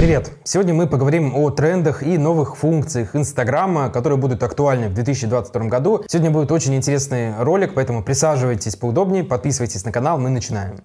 Привет! Сегодня мы поговорим о трендах и новых функциях Инстаграма, которые будут актуальны в 2022 году. Сегодня будет очень интересный ролик, поэтому присаживайтесь поудобнее, подписывайтесь на канал, мы начинаем.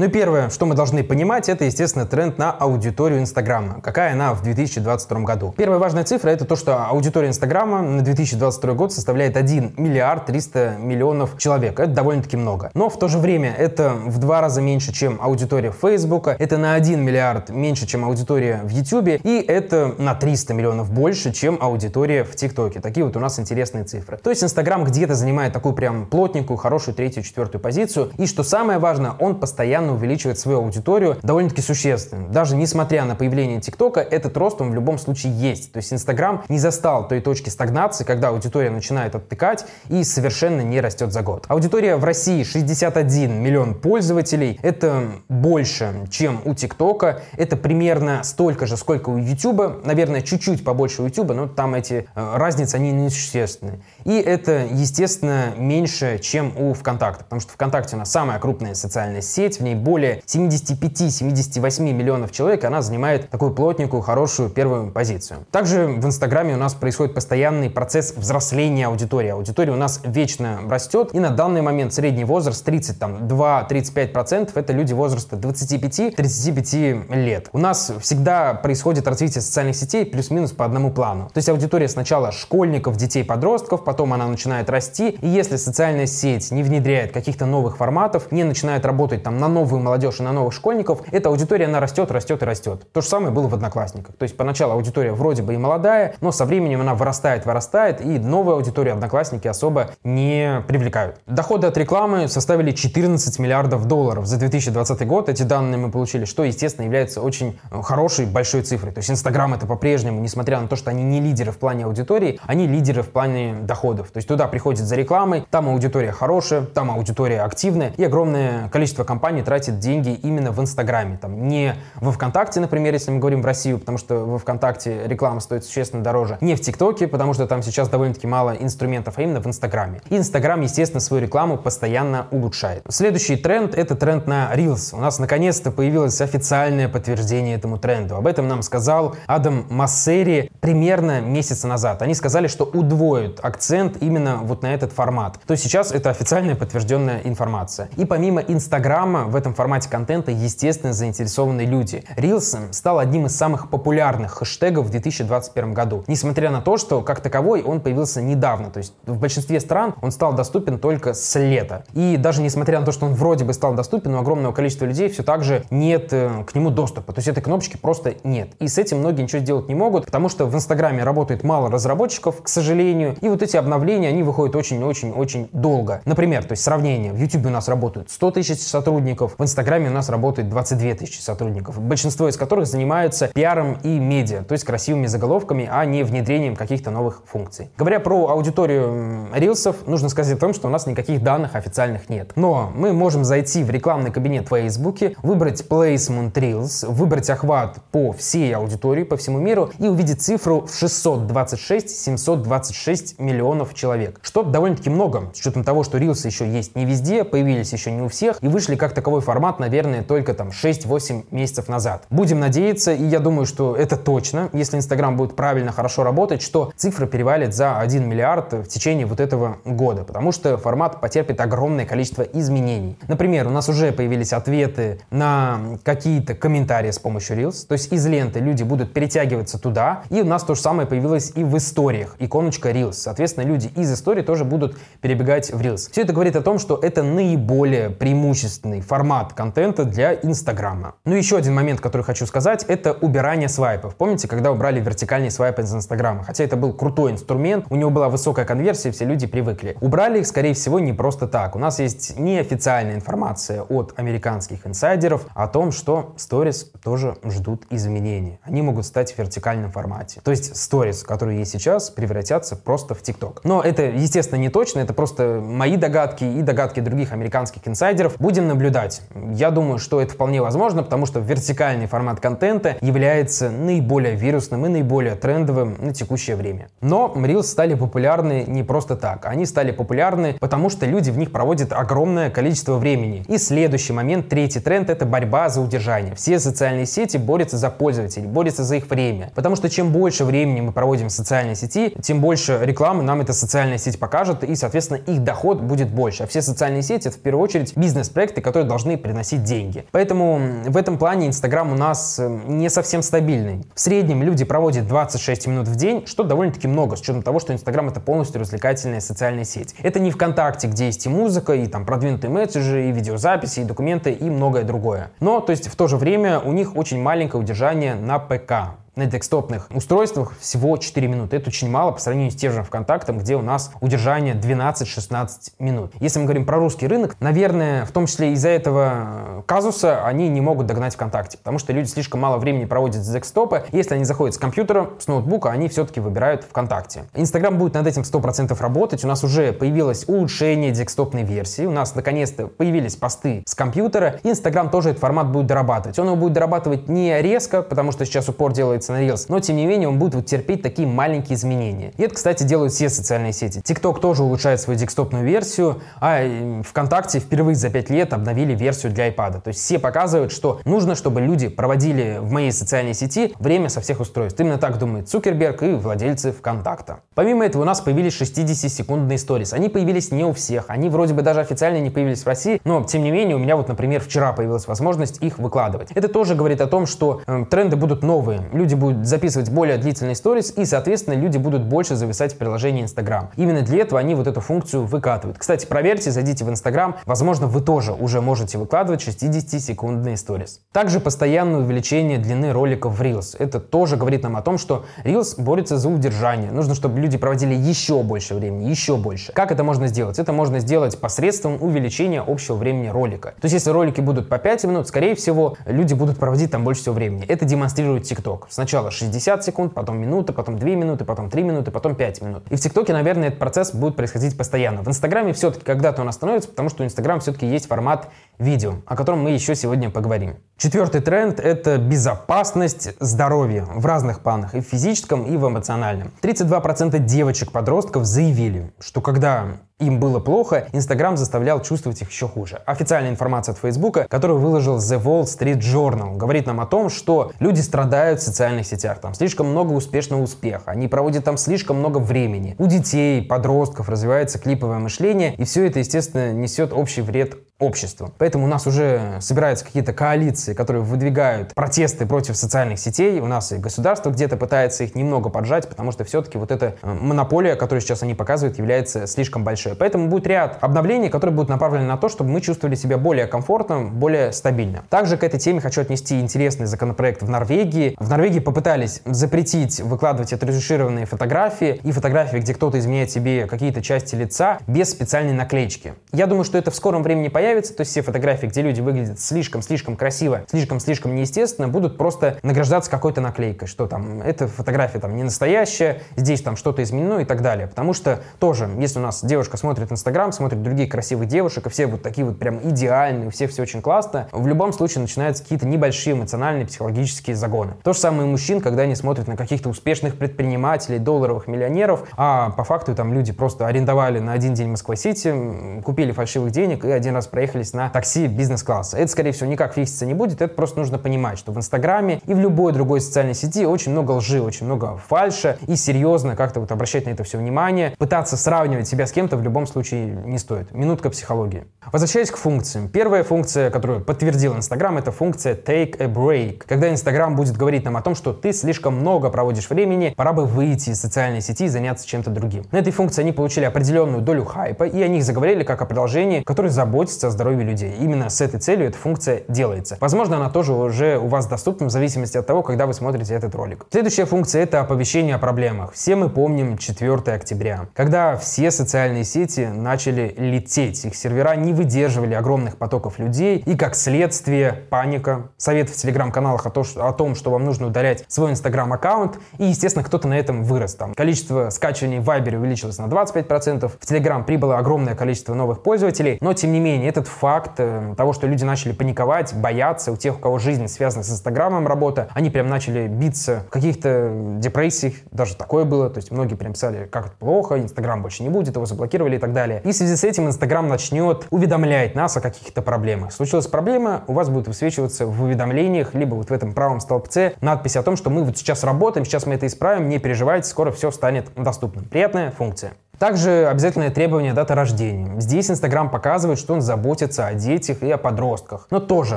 Ну и первое, что мы должны понимать, это, естественно, тренд на аудиторию Инстаграма. Какая она в 2022 году? Первая важная цифра это то, что аудитория Инстаграма на 2022 год составляет 1 миллиард 300 миллионов человек. Это довольно-таки много. Но в то же время это в два раза меньше, чем аудитория Фейсбука, это на 1 миллиард меньше, чем аудитория в Ютубе, и это на 300 миллионов больше, чем аудитория в ТикТоке. Такие вот у нас интересные цифры. То есть Инстаграм где-то занимает такую прям плотненькую, хорошую третью, четвертую позицию. И что самое важное, он постоянно постоянно увеличивает свою аудиторию довольно-таки существенно. Даже несмотря на появление ТикТока, этот рост он в любом случае есть. То есть Инстаграм не застал той точки стагнации, когда аудитория начинает оттыкать и совершенно не растет за год. Аудитория в России 61 миллион пользователей. Это больше, чем у ТикТока. Это примерно столько же, сколько у Ютуба. Наверное, чуть-чуть побольше у Ютуба, но там эти э, разницы, они несущественны. И это, естественно, меньше, чем у ВКонтакта, потому что ВКонтакте у нас самая крупная социальная сеть, в ней более 75-78 миллионов человек, она занимает такую плотненькую, хорошую первую позицию. Также в Инстаграме у нас происходит постоянный процесс взросления аудитории. Аудитория у нас вечно растет, и на данный момент средний возраст 32-35% это люди возраста 25-35 лет. У нас всегда происходит развитие социальных сетей плюс-минус по одному плану. То есть аудитория сначала школьников, детей, подростков, потом она начинает расти, и если социальная сеть не внедряет каких-то новых форматов, не начинает работать там на новую молодежь и на новых школьников, эта аудитория, она растет, растет и растет. То же самое было в Одноклассниках. То есть поначалу аудитория вроде бы и молодая, но со временем она вырастает, вырастает, и новую аудиторию Одноклассники особо не привлекают. Доходы от рекламы составили 14 миллиардов долларов за 2020 год. Эти данные мы получили, что, естественно, является очень хорошей, большой цифрой. То есть Инстаграм это по-прежнему, несмотря на то, что они не лидеры в плане аудитории, они лидеры в плане доходов. То есть туда приходит за рекламой, там аудитория хорошая, там аудитория активная, и огромное количество компаний тратит деньги именно в Инстаграме. Там не во ВКонтакте, например, если мы говорим в Россию, потому что во ВКонтакте реклама стоит существенно дороже, не в ТикТоке, потому что там сейчас довольно-таки мало инструментов, а именно в Инстаграме. Инстаграм, естественно, свою рекламу постоянно улучшает. Следующий тренд — это тренд на Reels. У нас наконец-то появилось официальное подтверждение этому тренду. Об этом нам сказал Адам Массери примерно месяца назад. Они сказали, что удвоят акцент именно вот на этот формат. То есть сейчас это официальная подтвержденная информация. И помимо Инстаграма в этом формате контента, естественно, заинтересованы люди. Reels стал одним из самых популярных хэштегов в 2021 году. Несмотря на то, что как таковой он появился недавно. То есть в большинстве стран он стал доступен только с лета. И даже несмотря на то, что он вроде бы стал доступен, у огромного количества людей все так же нет э, к нему доступа. То есть этой кнопочки просто нет. И с этим многие ничего сделать не могут, потому что в Инстаграме работает мало разработчиков, к сожалению. И вот эти обновления, они выходят очень-очень-очень долго. Например, то есть сравнение. В YouTube у нас работают 100 тысяч сотрудников, в Инстаграме у нас работает 22 тысячи сотрудников, большинство из которых занимаются пиаром и медиа, то есть красивыми заголовками, а не внедрением каких-то новых функций. Говоря про аудиторию рилсов, нужно сказать о том, что у нас никаких данных официальных нет. Но мы можем зайти в рекламный кабинет в Facebook, выбрать Placement Reels, выбрать охват по всей аудитории, по всему миру и увидеть цифру в 626-726 миллионов миллионов человек, что довольно-таки много, с учетом того, что рилсы еще есть не везде, появились еще не у всех и вышли как таковой формат, наверное, только там 6-8 месяцев назад. Будем надеяться, и я думаю, что это точно, если Инстаграм будет правильно, хорошо работать, что цифра перевалит за 1 миллиард в течение вот этого года, потому что формат потерпит огромное количество изменений. Например, у нас уже появились ответы на какие-то комментарии с помощью Reels, то есть из ленты люди будут перетягиваться туда, и у нас то же самое появилось и в историях, иконочка Reels. Соответственно, люди из истории тоже будут перебегать в Reels. Все это говорит о том, что это наиболее преимущественный формат контента для Инстаграма. Ну, еще один момент, который хочу сказать, это убирание свайпов. Помните, когда убрали вертикальный свайп из Инстаграма? Хотя это был крутой инструмент, у него была высокая конверсия, все люди привыкли. Убрали их, скорее всего, не просто так. У нас есть неофициальная информация от американских инсайдеров о том, что Stories тоже ждут изменений. Они могут стать в вертикальном формате. То есть Stories, которые есть сейчас, превратятся просто в итог. Но это, естественно, не точно, это просто мои догадки и догадки других американских инсайдеров. Будем наблюдать. Убрать. Я думаю, что это вполне возможно, потому что вертикальный формат контента является наиболее вирусным и наиболее трендовым на текущее время. Но Reels стали популярны не просто так. Они стали популярны, потому что люди в них проводят огромное количество времени. И следующий момент, третий тренд, это борьба за удержание. Все социальные сети борются за пользователей, борются за их время. Потому что чем больше времени мы проводим в социальной сети, тем больше рекламы нам эта социальная сеть покажет, и, соответственно, их доход будет больше. А все социальные сети — это в первую очередь бизнес-проекты, которые должны приносить деньги. Поэтому в этом плане Инстаграм у нас э, не совсем стабильный. В среднем люди проводят 26 минут в день, что довольно-таки много, с учетом того, что Инстаграм — это полностью развлекательная социальная сеть. Это не ВКонтакте, где есть и музыка, и там продвинутые месседжи, и видеозаписи, и документы, и многое другое. Но, то есть, в то же время у них очень маленькое удержание на ПК на декстопных устройствах всего 4 минуты. Это очень мало по сравнению с тем же ВКонтактом, где у нас удержание 12-16 минут. Если мы говорим про русский рынок, наверное, в том числе из-за этого э, казуса они не могут догнать ВКонтакте, потому что люди слишком мало времени проводят с декстопа. Если они заходят с компьютера, с ноутбука, они все-таки выбирают ВКонтакте. Инстаграм будет над этим 100% работать. У нас уже появилось улучшение декстопной версии. У нас наконец-то появились посты с компьютера. Инстаграм тоже этот формат будет дорабатывать. Он его будет дорабатывать не резко, потому что сейчас упор делается на Reels, но тем не менее он будет вот терпеть такие маленькие изменения. И это, кстати, делают все социальные сети. TikTok тоже улучшает свою декстопную версию, а ВКонтакте впервые за 5 лет обновили версию для iPad. То есть все показывают, что нужно, чтобы люди проводили в моей социальной сети время со всех устройств. Именно так думает Цукерберг и владельцы ВКонтакта. Помимо этого у нас появились 60-секундные сторис. Они появились не у всех, они вроде бы даже официально не появились в России, но тем не менее у меня вот, например, вчера появилась возможность их выкладывать. Это тоже говорит о том, что э, тренды будут новые. Люди будут записывать более длительные сторис, и, соответственно, люди будут больше зависать в приложении Instagram. Именно для этого они вот эту функцию выкатывают. Кстати, проверьте, зайдите в Instagram, возможно, вы тоже уже можете выкладывать 60-секундные сторис. Также постоянное увеличение длины роликов в Reels. Это тоже говорит нам о том, что Reels борется за удержание. Нужно, чтобы люди проводили еще больше времени, еще больше. Как это можно сделать? Это можно сделать посредством увеличения общего времени ролика. То есть, если ролики будут по 5 минут, скорее всего, люди будут проводить там больше всего времени. Это демонстрирует TikTok. Сначала 60 секунд, потом минута, потом 2 минуты, потом 3 минуты, потом 5 минут. И в ТикТоке, наверное, этот процесс будет происходить постоянно. В Инстаграме все-таки когда-то он остановится, потому что у Инстаграма все-таки есть формат видео, о котором мы еще сегодня поговорим. Четвертый тренд — это безопасность здоровья в разных планах, и в физическом, и в эмоциональном. 32% девочек-подростков заявили, что когда им было плохо, Инстаграм заставлял чувствовать их еще хуже. Официальная информация от Фейсбука, которую выложил The Wall Street Journal, говорит нам о том, что люди страдают в социальных сетях. Там слишком много успешного успеха, они проводят там слишком много времени. У детей, подростков развивается клиповое мышление, и все это, естественно, несет общий вред обществу. Поэтому у нас уже собираются какие-то коалиции, которые выдвигают протесты против социальных сетей. У нас и государство где-то пытается их немного поджать, потому что все-таки вот эта э, монополия, которую сейчас они показывают, является слишком большой. Поэтому будет ряд обновлений, которые будут направлены на то, чтобы мы чувствовали себя более комфортно, более стабильно. Также к этой теме хочу отнести интересный законопроект в Норвегии. В Норвегии попытались запретить выкладывать отретушированные фотографии и фотографии, где кто-то изменяет себе какие-то части лица без специальной наклеечки. Я думаю, что это в скором времени появится, то есть все фотографии, где люди выглядят слишком-слишком красиво, слишком-слишком неестественно, будут просто награждаться какой-то наклейкой, что там, эта фотография там не настоящая, здесь там что-то изменено и так далее. Потому что тоже, если у нас девушка смотрит Инстаграм, смотрит других красивых девушек, и все вот такие вот прям идеальные, все все очень классно, в любом случае начинаются какие-то небольшие эмоциональные психологические загоны. То же самое и мужчин, когда они смотрят на каких-то успешных предпринимателей, долларовых миллионеров, а по факту там люди просто арендовали на один день Москва-Сити, купили фальшивых денег и один раз проехались на такси бизнес-класса. Это, скорее всего, никак фикситься не будет, это просто нужно понимать, что в Инстаграме и в любой другой социальной сети очень много лжи, очень много фальша, и серьезно как-то вот обращать на это все внимание, пытаться сравнивать себя с кем-то в любом случае не стоит. Минутка психологии. Возвращаясь к функциям. Первая функция, которую подтвердил Инстаграм, это функция Take a Break. Когда Инстаграм будет говорить нам о том, что ты слишком много проводишь времени, пора бы выйти из социальной сети и заняться чем-то другим. На этой функции они получили определенную долю хайпа, и о них заговорили как о приложении, которое заботится здоровье людей. Именно с этой целью эта функция делается. Возможно, она тоже уже у вас доступна в зависимости от того, когда вы смотрите этот ролик. Следующая функция — это оповещение о проблемах. Все мы помним 4 октября, когда все социальные сети начали лететь. Их сервера не выдерживали огромных потоков людей, и как следствие паника, совет в телеграм-каналах о, о том, что вам нужно удалять свой инстаграм-аккаунт, и, естественно, кто-то на этом вырос. Там количество скачиваний в Viber увеличилось на 25%, в Telegram прибыло огромное количество новых пользователей, но, тем не менее, этот факт э, того, что люди начали паниковать, бояться, у тех, у кого жизнь связана с Инстаграмом, работа, они прям начали биться в каких-то депрессиях, даже такое было, то есть многие прям писали, как это плохо, Инстаграм больше не будет, его заблокировали и так далее. И в связи с этим Инстаграм начнет уведомлять нас о каких-то проблемах. Случилась проблема, у вас будет высвечиваться в уведомлениях, либо вот в этом правом столбце надпись о том, что мы вот сейчас работаем, сейчас мы это исправим, не переживайте, скоро все станет доступным. Приятная функция. Также обязательное требование даты рождения. Здесь Инстаграм показывает, что он заботится о детях и о подростках. Но тоже,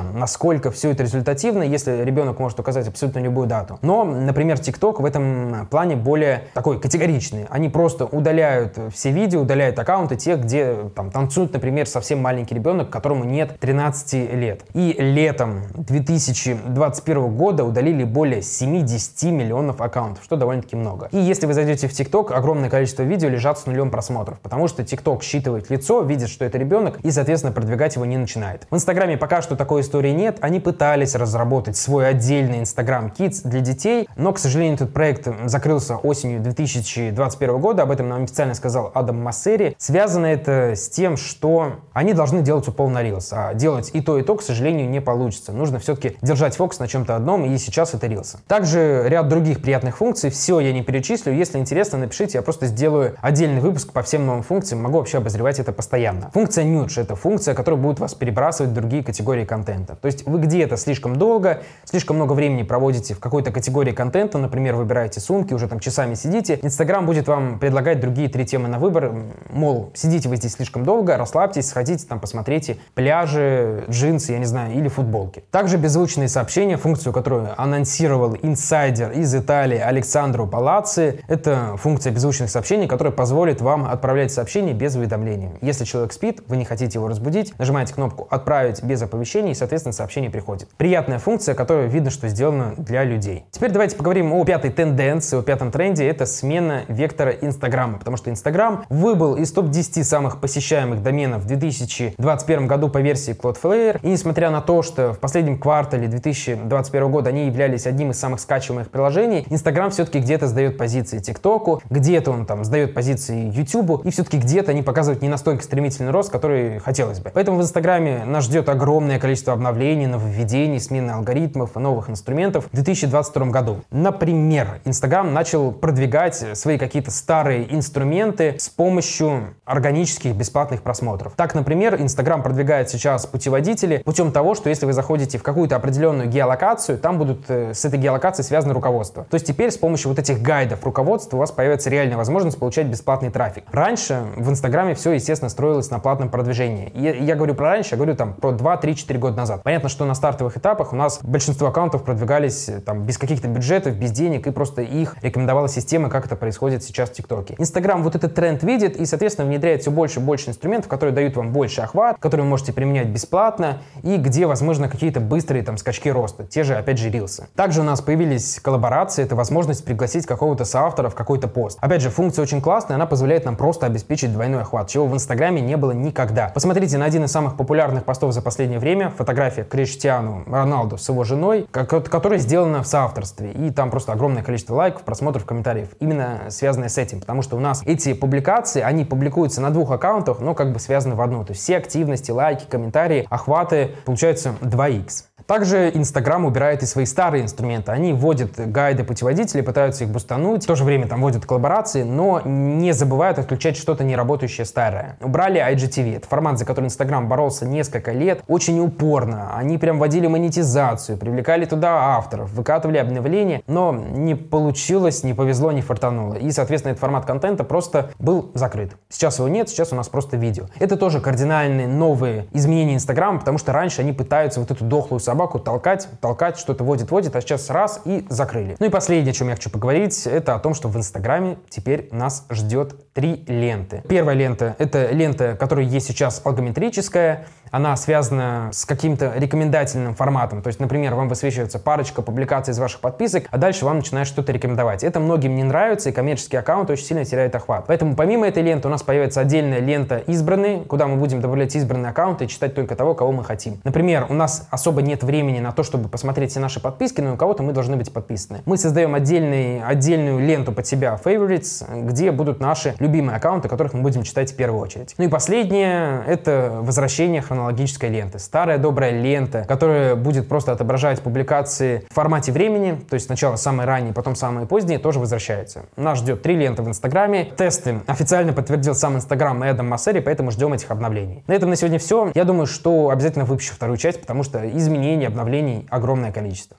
насколько все это результативно, если ребенок может указать абсолютно любую дату. Но, например, TikTok в этом плане более такой категоричный. Они просто удаляют все видео, удаляют аккаунты тех, где там танцует, например, совсем маленький ребенок, которому нет 13 лет. И летом 2021 года удалили более 70 миллионов аккаунтов, что довольно-таки много. И если вы зайдете в TikTok, огромное количество видео лежат с нулем просмотров, потому что TikTok считывает лицо, видит, что это ребенок, и, соответственно, продвигать его не начинает. В Инстаграме пока что такой истории нет. Они пытались разработать свой отдельный Instagram Kids для детей, но, к сожалению, этот проект закрылся осенью 2021 года. Об этом нам официально сказал Адам Массери. Связано это с тем, что они должны делать упол на Reels, а делать и то, и то, к сожалению, не получится. Нужно все-таки держать фокус на чем-то одном, и сейчас это Reels. Также ряд других приятных функций. Все я не перечислю. Если интересно, напишите, я просто сделаю отдельный выпуск по всем новым функциям, могу вообще обозревать это постоянно. Функция Nudge — это функция, которая будет вас перебрасывать в другие категории контента. То есть вы где-то слишком долго, слишком много времени проводите в какой-то категории контента, например, выбираете сумки, уже там часами сидите, Инстаграм будет вам предлагать другие три темы на выбор, мол, сидите вы здесь слишком долго, расслабьтесь, сходите там, посмотрите пляжи, джинсы, я не знаю, или футболки. Также беззвучные сообщения, функцию, которую анонсировал инсайдер из Италии Александру Палаци, это функция беззвучных сообщений, которая позволит позволит вам отправлять сообщения без уведомления. Если человек спит, вы не хотите его разбудить, нажимаете кнопку «Отправить без оповещений» и, соответственно, сообщение приходит. Приятная функция, которая видно, что сделана для людей. Теперь давайте поговорим о пятой тенденции, о пятом тренде. Это смена вектора Инстаграма, потому что Инстаграм выбыл из топ-10 самых посещаемых доменов в 2021 году по версии Cloudflare. И несмотря на то, что в последнем квартале 2021 года они являлись одним из самых скачиваемых приложений, Инстаграм все-таки где-то сдает позиции ТикТоку, где-то он там сдает позиции YouTube, и все-таки где-то они показывают не настолько стремительный рост, который хотелось бы. Поэтому в Инстаграме нас ждет огромное количество обновлений, нововведений, смены алгоритмов и новых инструментов в 2022 году. Например, Инстаграм начал продвигать свои какие-то старые инструменты с помощью органических бесплатных просмотров. Так, например, Инстаграм продвигает сейчас путеводители путем того, что если вы заходите в какую-то определенную геолокацию, там будут э, с этой геолокацией связаны руководства. То есть теперь с помощью вот этих гайдов руководства у вас появится реальная возможность получать бесплатный трафик. Раньше в Инстаграме все, естественно, строилось на платном продвижении. И я говорю про раньше, я говорю там про 2, 3, 4 года назад. Понятно, что на стартовых этапах у нас большинство аккаунтов продвигались э, там без каких-то бюджетов, без денег, и просто их рекомендовала система, как это происходит сейчас в ТикТоке. Инстаграм вот этот тренд видит и, соответственно, внедряет все больше и больше инструментов, которые дают вам больше охват, которые вы можете применять бесплатно и где, возможно, какие-то быстрые там скачки роста. Те же, опять же, рилсы. Также у нас появились коллаборации, это возможность пригласить какого-то соавтора в какой-то пост. Опять же, функция очень классная, она позволяет нам просто обеспечить двойной охват, чего в Инстаграме не было никогда. Посмотрите на один из самых популярных постов за последнее время, фотография Криштиану Роналду с его женой, которая сделана в соавторстве. И там просто огромное количество лайков, просмотров, комментариев. Именно связанное с этим, потому что у нас эти публикации, они публикуются на двух аккаунтах, но как бы связаны в одну. То есть все активности, лайки, комментарии, охваты получаются 2х. Также Инстаграм убирает и свои старые инструменты. Они вводят гайды, путеводители, пытаются их бустануть, в то же время там вводят коллаборации, но не забывают отключать что-то неработающее старое. Убрали IGTV. Это формат, за который Инстаграм боролся несколько лет, очень упорно. Они прям вводили монетизацию, привлекали туда авторов, выкатывали обновления, но не получилось, не повезло, не фартануло. И, соответственно, этот формат контента просто был закрыт. Сейчас его нет, сейчас у нас просто видео. Это тоже кардинальные новые изменения Инстаграма, потому что раньше они пытаются вот эту дохлую собаку толкать, толкать, что-то водит-водит, а сейчас раз и закрыли. Ну и последнее, о чем я хочу поговорить, это о том, что в Инстаграме теперь нас ждет три ленты. Первая лента — это лента, которая есть сейчас алгометрическая, она связана с каким-то рекомендательным форматом. То есть, например, вам высвечивается парочка публикаций из ваших подписок, а дальше вам начинает что-то рекомендовать. Это многим не нравится, и коммерческий аккаунт очень сильно теряет охват. Поэтому помимо этой ленты у нас появится отдельная лента избранные, куда мы будем добавлять избранные аккаунты и читать только того, кого мы хотим. Например, у нас особо нет времени на то, чтобы посмотреть все наши подписки, но у кого-то мы должны быть подписаны. Мы создаем отдельный, отдельную ленту под себя favorites, где будут наши любимые аккаунты, которых мы будем читать в первую очередь. Ну и последнее — это возвращение хронологической ленты. Старая добрая лента, которая будет просто отображать публикации в формате времени, то есть сначала самые ранние, потом самые поздние, тоже возвращаются. Нас ждет три ленты в Инстаграме. Тесты официально подтвердил сам Инстаграм и Эдам Массери, поэтому ждем этих обновлений. На этом на сегодня все. Я думаю, что обязательно выпущу вторую часть, потому что изменений, обновлений огромное количество.